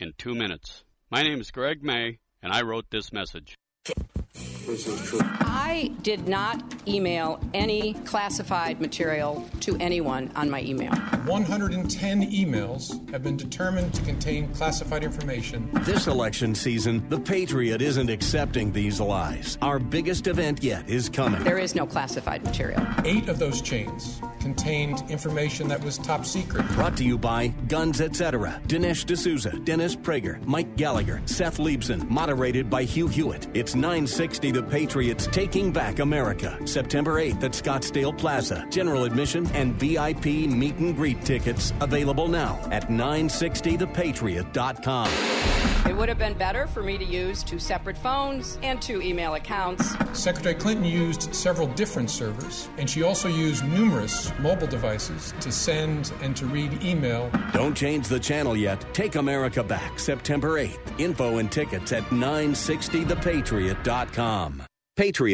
in two minutes. My name is Greg May, and I wrote this message. This is true. I did not email any classified material to anyone on my email. 110 emails have been determined to contain classified information. This election season, the Patriot isn't accepting these lies. Our biggest event yet is coming. There is no classified material. Eight of those chains contained information that was top secret. Brought to you by Guns Etc., Dinesh D'Souza, Dennis Prager, Mike Gallagher, Seth Leibsohn, moderated by Hugh Hewitt. It's 960 The Patriots Taking Back America, September 8th at Scottsdale Plaza. General admission and VIP meet and greet tickets available now at 960thepatriot.com. It would have been better for me to use two separate phones and two email accounts. Secretary Clinton used several different servers, and she also used numerous mobile devices to send and to read email. Don't change the channel yet. Take America back September 8th. Info and tickets at 960thepatriot.com. Patriot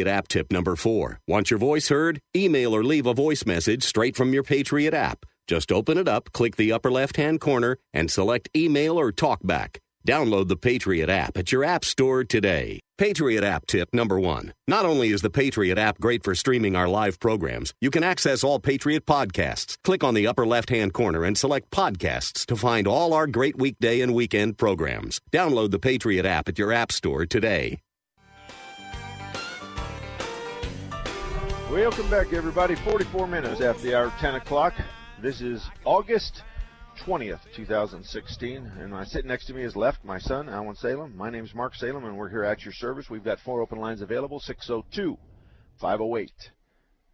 app tip number four. Want your voice heard? Email or leave a voice message straight from your Patriot app. Just open it up, click the upper left hand corner, and select email or talkback. Download the Patriot app at your app store today. Patriot app tip number one. Not only is the Patriot app great for streaming our live programs, you can access all Patriot podcasts. Click on the upper left hand corner and select podcasts to find all our great weekday and weekend programs. Download the Patriot app at your app store today. Welcome back, everybody. 44 minutes after the hour 10 o'clock. This is August 20th, 2016, and I sit next to me is left my son, Alan Salem. My name is Mark Salem, and we're here at your service. We've got four open lines available 602 508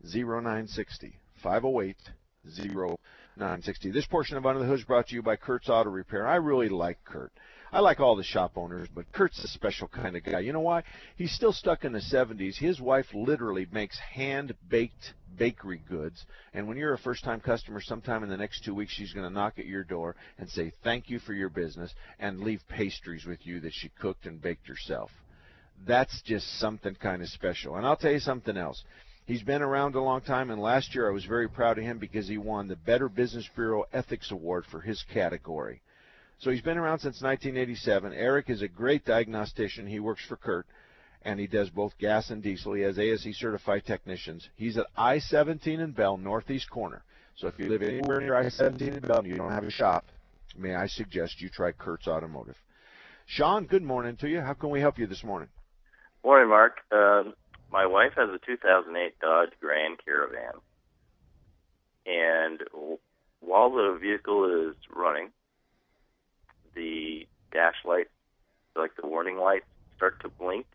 0960. 508 0960. This portion of Under the Hood is brought to you by Kurt's Auto Repair. I really like Kurt. I like all the shop owners, but Kurt's a special kind of guy. You know why? He's still stuck in the 70s. His wife literally makes hand baked bakery goods. And when you're a first time customer, sometime in the next two weeks, she's going to knock at your door and say thank you for your business and leave pastries with you that she cooked and baked herself. That's just something kind of special. And I'll tell you something else. He's been around a long time, and last year I was very proud of him because he won the Better Business Bureau Ethics Award for his category. So he's been around since 1987. Eric is a great diagnostician. He works for Kurt, and he does both gas and diesel. He has ASE certified technicians. He's at I-17 in Bell, northeast corner. So if you live anywhere near I-17 in Bell and you don't have a shop, may I suggest you try Kurt's Automotive. Sean, good morning to you. How can we help you this morning? Morning, Mark. Uh, my wife has a 2008 Dodge Grand Caravan, and while the vehicle is running, the dash lights, like the warning lights, start to blink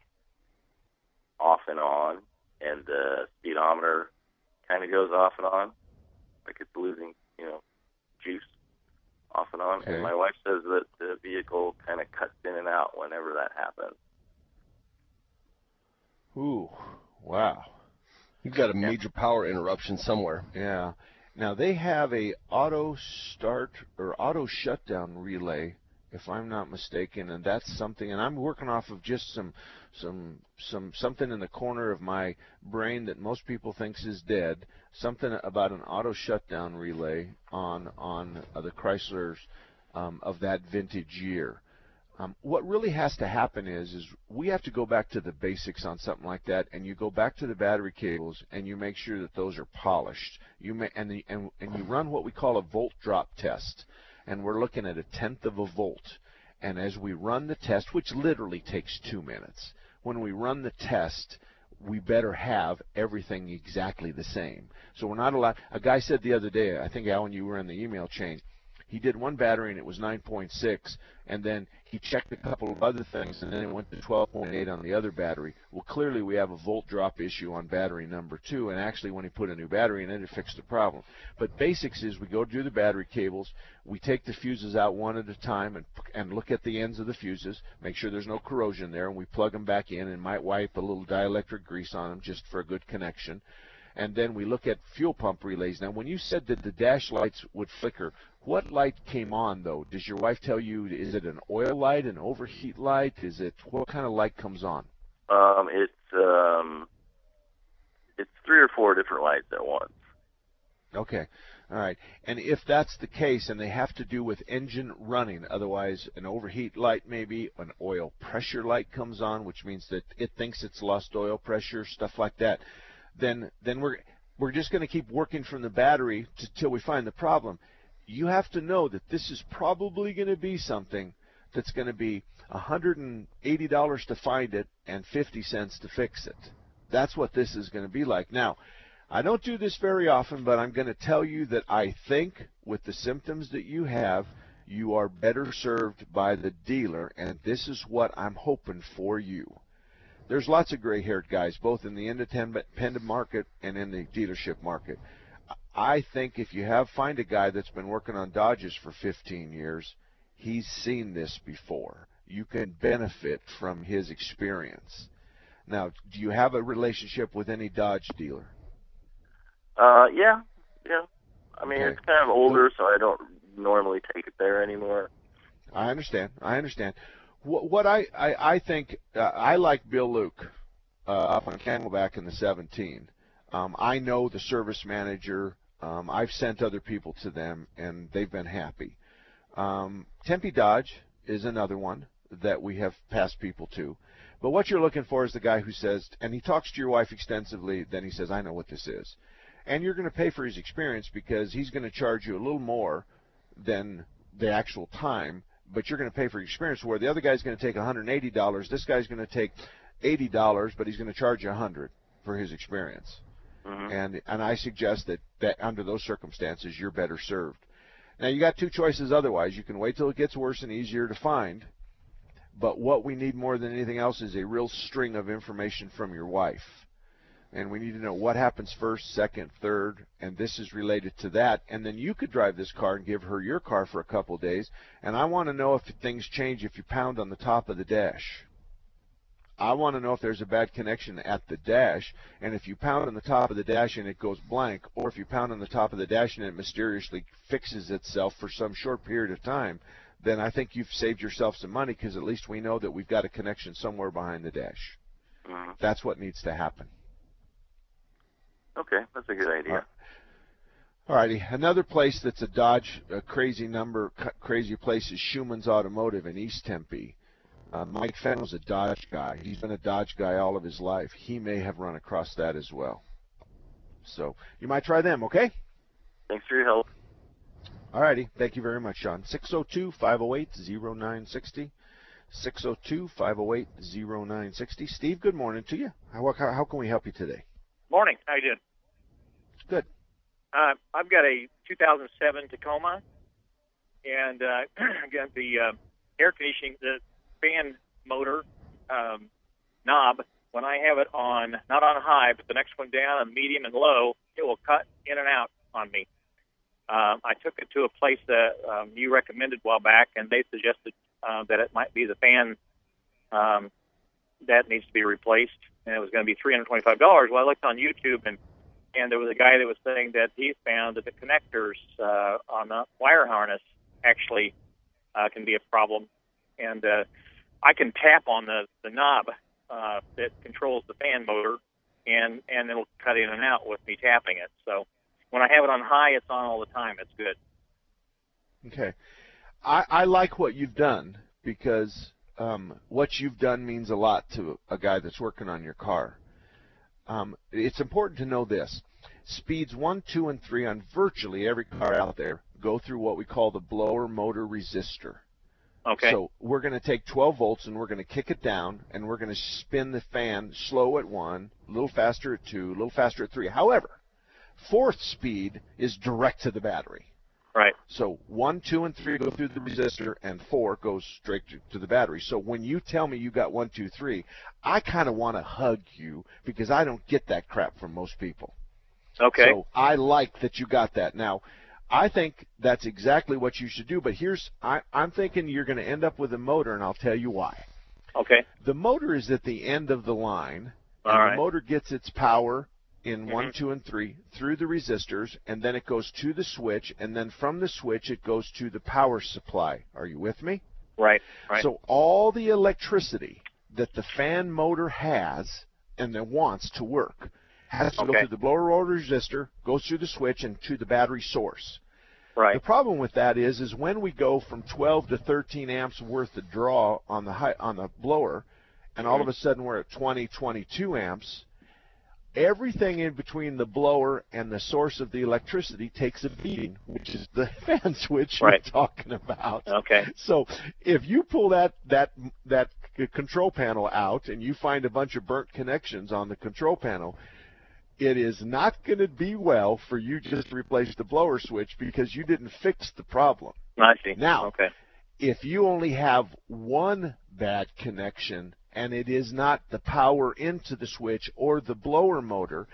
off and on, and the speedometer kind of goes off and on, like it's losing, you know, juice off and on. Okay. And my wife says that the vehicle kind of cuts in and out whenever that happens. Ooh, wow. You've got a major power interruption somewhere. Yeah. Now they have a auto start or auto shutdown relay, if I'm not mistaken, and that's something. And I'm working off of just some, some, some something in the corner of my brain that most people thinks is dead. Something about an auto shutdown relay on on uh, the Chryslers um, of that vintage year. Um, what really has to happen is is we have to go back to the basics on something like that, and you go back to the battery cables and you make sure that those are polished. You may, and, the, and and you run what we call a volt drop test, and we're looking at a tenth of a volt. And as we run the test, which literally takes two minutes, when we run the test, we better have everything exactly the same. So we're not allowed. A guy said the other day, I think Alan, you were in the email chain. He did one battery and it was 9.6, and then he checked a couple of other things, and then it went to 12.8 on the other battery. Well, clearly we have a volt drop issue on battery number two, and actually when he put a new battery in it, it fixed the problem. But basics is we go do the battery cables, we take the fuses out one at a time and and look at the ends of the fuses, make sure there's no corrosion there, and we plug them back in and might wipe a little dielectric grease on them just for a good connection. And then we look at fuel pump relays. Now, when you said that the dash lights would flicker, what light came on though? Does your wife tell you? Is it an oil light, an overheat light? Is it what kind of light comes on? Um, it's um, it's three or four different lights at once. Okay. All right. And if that's the case and they have to do with engine running, otherwise an overheat light maybe, an oil pressure light comes on, which means that it thinks it's lost oil pressure, stuff like that, then then we're we're just going to keep working from the battery until we find the problem. You have to know that this is probably going to be something that's going to be $180 to find it and 50 cents to fix it. That's what this is going to be like. Now, I don't do this very often, but I'm going to tell you that I think with the symptoms that you have, you are better served by the dealer, and this is what I'm hoping for you. There's lots of gray haired guys, both in the independent market and in the dealership market. I think if you have find a guy that's been working on Dodges for 15 years, he's seen this before. You can benefit from his experience. Now, do you have a relationship with any Dodge dealer? Uh, yeah, yeah. I mean, Okay. it's kind of older, so I don't normally take it there anymore. I understand. I understand. What, I, I, I think, uh, I like Bill Luke uh, up on Camelback in the 17. Um, I know the service manager. Um, I've sent other people to them, and they've been happy. Um, Tempe Dodge is another one that we have passed people to. But what you're looking for is the guy who says, and he talks to your wife extensively, then he says, I know what this is. And you're going to pay for his experience because he's going to charge you a little more than the actual time, but you're going to pay for your experience where the other guy's going to take $180. This guy's going to take $80, but he's going to charge you 100 for his experience. Mm-hmm. And and I suggest that, that under those circumstances you're better served. Now you got two choices otherwise. You can wait till it gets worse and easier to find. But what we need more than anything else is a real string of information from your wife. And we need to know what happens first, second, third, and this is related to that. And then you could drive this car and give her your car for a couple of days. And I want to know if things change if you pound on the top of the dash. I want to know if there's a bad connection at the dash, and if you pound on the top of the dash and it goes blank, or if you pound on the top of the dash and it mysteriously fixes itself for some short period of time, then I think you've saved yourself some money because at least we know that we've got a connection somewhere behind the dash. Mhm. That's what needs to happen. Okay, that's a good idea. All righty. another place that's a Dodge a crazy number, crazy place is Schumann's Automotive in East Tempe. Uh, Mike Fennell's a Dodge guy. He's been a Dodge guy all of his life. He may have run across that as well. So you might try them, okay? Thanks for your help. All righty. thank you very much, Sean. 602-508-0960. 602-508-0960. Steve, good morning to you. How, how, how can we help you today? Morning. How you doing? Good. Uh, I've got a 2007 Tacoma, and uh, got the uh, air conditioning, the fan motor um, knob. When I have it on, not on high, but the next one down, on medium and low, it will cut in and out on me. Um, I took it to a place that um, you recommended a while back, and they suggested uh, that it might be the fan um, that needs to be replaced, and it was going to be three hundred twenty-five dollars. Well, I looked on YouTube, and and there was a guy that was saying that he found that the connectors uh, on the wire harness actually uh, can be a problem, and uh, I can tap on the the knob uh, that controls the fan motor, and and it'll cut in and out with me tapping it. So when I have it on high, it's on all the time. It's good. Okay. I, I like what you've done because um, what you've done means a lot to a guy that's working on your car. Um, it's important to know this. Speeds 1, 2, and 3 on virtually every car out there go through what we call the blower motor resistor. Okay. So we're going to take 12 volts and we're going to kick it down and we're going to spin the fan slow at 1, a little faster at 2, a little faster at 3. However, fourth speed is direct to the battery. Right. So one, two, and three go through the resistor, and four goes straight to, to the battery. So when you tell me you got one, two, three, I kind of want to hug you because I don't get that crap from most people. Okay. So I like that you got that. Now, I think that's exactly what you should do. But here's I, I'm thinking you're going to end up with a motor, and I'll tell you why. Okay. The motor is at the end of the line, and All the motor gets its power in Mhm. one, two, and three through the resistors, and then it goes to the switch, and then from the switch it goes to the power supply. Are you with me? Right. Right. So all the electricity that the fan motor has and that wants to work Has to go through the blower motor resistor, goes through the switch, and to the battery source. Right. The problem with that is, is when we go from 12 to 13 amps worth of draw on the high, on the blower, and all mm-hmm. of a sudden we're at 20, 22 amps, everything in between the blower and the source of the electricity takes a beating, which is the fan switch Right. you're talking about. Okay. So if you pull that that that control panel out and you find a bunch of burnt connections on the control panel, it is not going to be well for you just to replace the blower switch because you didn't fix the problem. I see. Now, Okay. if you only have one bad connection and it is not the power into the switch or the blower motor,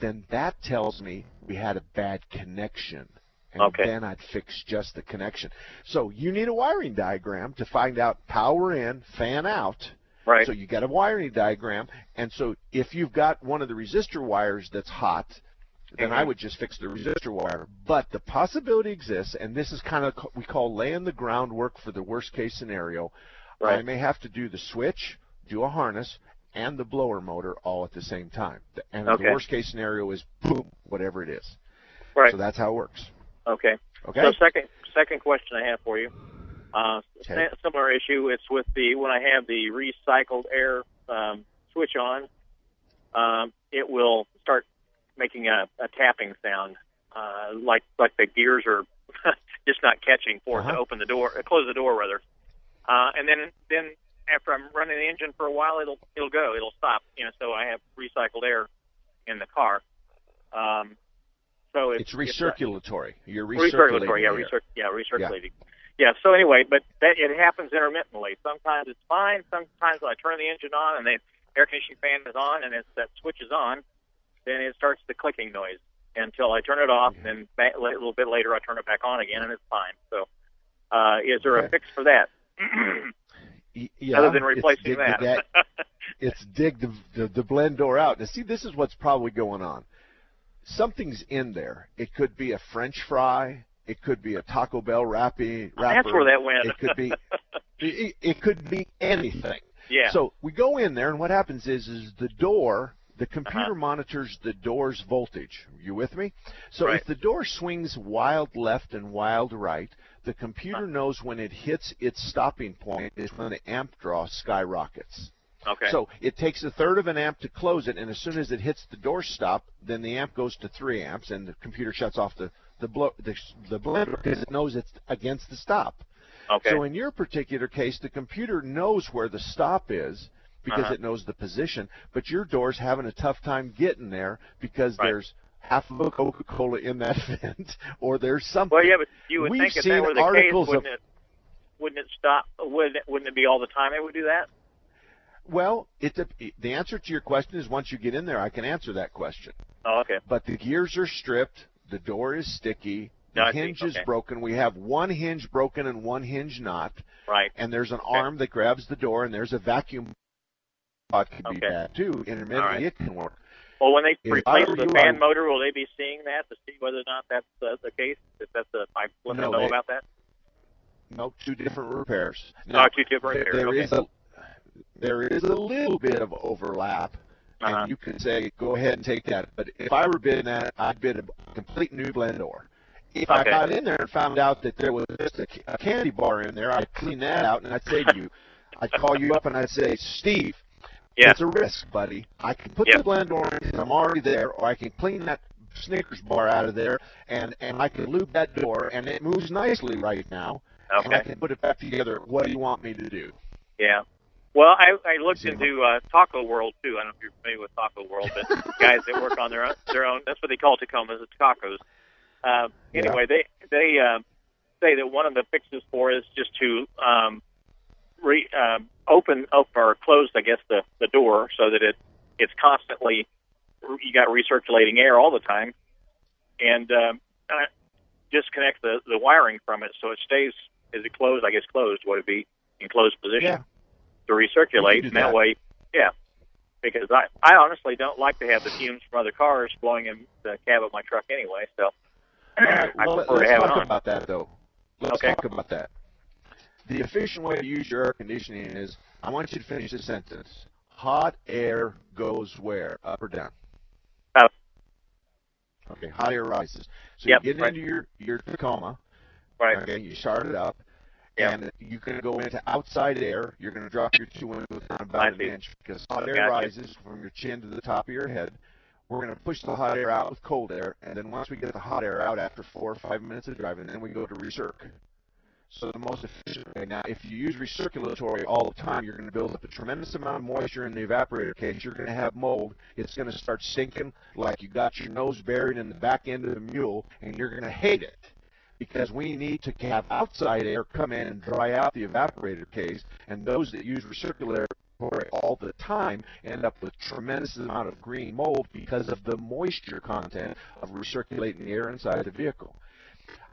then that tells me we had a bad connection. And Okay. then I'd fix just the connection. So you need a wiring diagram to find out power in, fan out. Right. So you got a wiring diagram. And so if you've got one of the resistor wires that's hot, then I Mhm. would just fix the resistor wire. But the possibility exists, and this is kind of we call laying the groundwork for the worst case scenario. I may have to do the switch, do a harness, and the blower motor all at the same time. And Okay. the worst case scenario is boom, whatever it is. Right. So that's how it works. Okay. Okay. So second second question I have for you, uh, Okay. si- similar issue. It's with the when I have the recycled air um, switch on, um, it will start making a, a tapping sound, uh, like like the gears are just not catching for Uh-huh. to open the door, uh, close the door rather. Uh, and then then after I'm running the engine for a while, it'll it'll go, it'll stop. You know, so I have recycled air in the car. Um, so It's uh, recirculatory. You're recirculating. recirculatory, yeah, recir- yeah, recirculating. Yeah. So anyway, but that it happens intermittently. Sometimes it's fine. Sometimes I turn the engine on and the air conditioning fan is on, and as that switch is on, then it starts the clicking noise until I turn it off. And then a little bit later, I turn it back on again, and it's fine. So, uh, is there a fix for that? Yeah, Other than it's replacing dig the that. it's dig the, the the blend door out. Now, see, this is what's probably going on. Something's in there. It could be a French fry. It could be a Taco Bell wrappy, wrapper. That's where that went. It could be. it, it could be anything. Yeah. So we go in there, and what happens is, is the door. The computer Uh-huh. monitors the door's voltage. You with me? So Right. if the door swings wild left and wild right, the computer knows when it hits its stopping point is when the amp draw skyrockets. Okay. So it takes a third of an amp to close it, and as soon as it hits the door stop, then the amp goes to three amps, and the computer shuts off the the blow, the, the blender because it knows it's against the stop. Okay. So in your particular case, the computer knows where the stop is because Uh-huh. it knows the position, but your door's having a tough time getting there because Right. there's half of a Coca-Cola in that vent, or there's something. Well, yeah, but you would We've think if that were the case, wouldn't of it? Wouldn't it stop? Wouldn't it, wouldn't it be all the time it would do that? Well, it, the answer to your question is once you get in there, I can answer that question. Oh, okay. But the gears are stripped, the door is sticky, the No, hinge is broken. We have one hinge broken and one hinge not, Right. and there's an arm that grabs the door, and there's a vacuum pod could be Okay. bad too. Intermittently, right. it can work. Well, when they If replace the fan motor, will they be seeing that to see whether or not that's uh, the case? If that's the, I No, know they- about that. No, two different repairs. No, Oh, two different there- repairs, there okay. is a there is a little bit of overlap, Uh-huh. and you could say go ahead and take that. But if I were bidding that, I'd bid a complete new blend door. If I got in there and found out that there was just a, a candy bar in there, I'd clean that out and I'd say to you, I'd call you up and I'd say, Steve, Yeah. it's a risk, buddy. I can put Yeah. the blend door in because I'm already there, or I can clean that Snickers bar out of there, and and I can lube that door, and it moves nicely right now, and I can put it back together. What do you want me to do? Yeah. Well, I, I looked into uh, Taco World too. I don't know if you're familiar with Taco World, but guys that work on their own, their own. That's what they call Tacomas, it's tacos. Uh, anyway, they they uh, say that one of the fixes for is just to um, re, um, open up or close, I guess, the the door so that it it's constantly you got recirculating air all the time, and um, uh, disconnect the the wiring from it so it stays. Is it closed? I guess closed. Would it be in closed position? Yeah. To recirculate, and that, that. way, yeah. Because I, I honestly don't like to have the fumes from other cars blowing in the cab of my truck anyway. So I well, prefer let's to have it talk on. about that though. Let's Okay. talk about that. The efficient way to use your air conditioning is I want you to finish the sentence. Hot air goes where? Up or down? Uh, okay, hot air rises. So Yep, you get right. into your your Tacoma. Right. Okay, you start it up. And you're going to go into outside air. You're going to drop your two windows down about an inch because hot air Gotcha. rises from your chin to the top of your head. We're going to push the hot air out with cold air, and then once we get the hot air out after four or five minutes of driving, then we go to recirc. So the most efficient way. Now, if you use recirculatory all the time, you're going to build up a tremendous amount of moisture in the evaporator case. You're going to have mold. It's going to start sinking like you got your nose buried in the back end of the mule, and you're going to hate it because we need to have outside air come in and dry out the evaporator case. And those that use recirculatory all the time end up with tremendous amount of green mold because of the moisture content of recirculating the air inside the vehicle.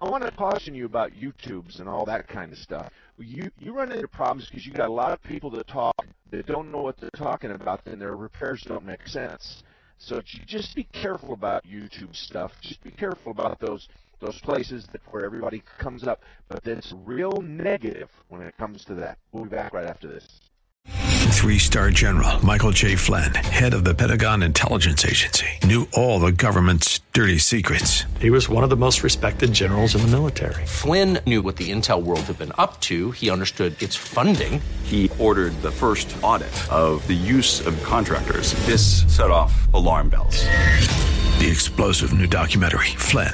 I want to caution you about YouTubes and all that kind of stuff. You you run into problems because you got a lot of people that talk that don't know what they're talking about, and their repairs don't make sense. So just be careful about YouTube stuff. Just be careful about those those places that where everybody comes up, but that's real negative when it comes to that. We'll be back right after this. Three star general Michael J. Flynn, head of the Pentagon Intelligence Agency, knew all the government's dirty secrets. He was one of the most respected generals in the military. Flynn knew what the intel world had been up to. He understood its funding. He ordered the first audit of the use of contractors. This set off alarm bells. The explosive new documentary, Flynn,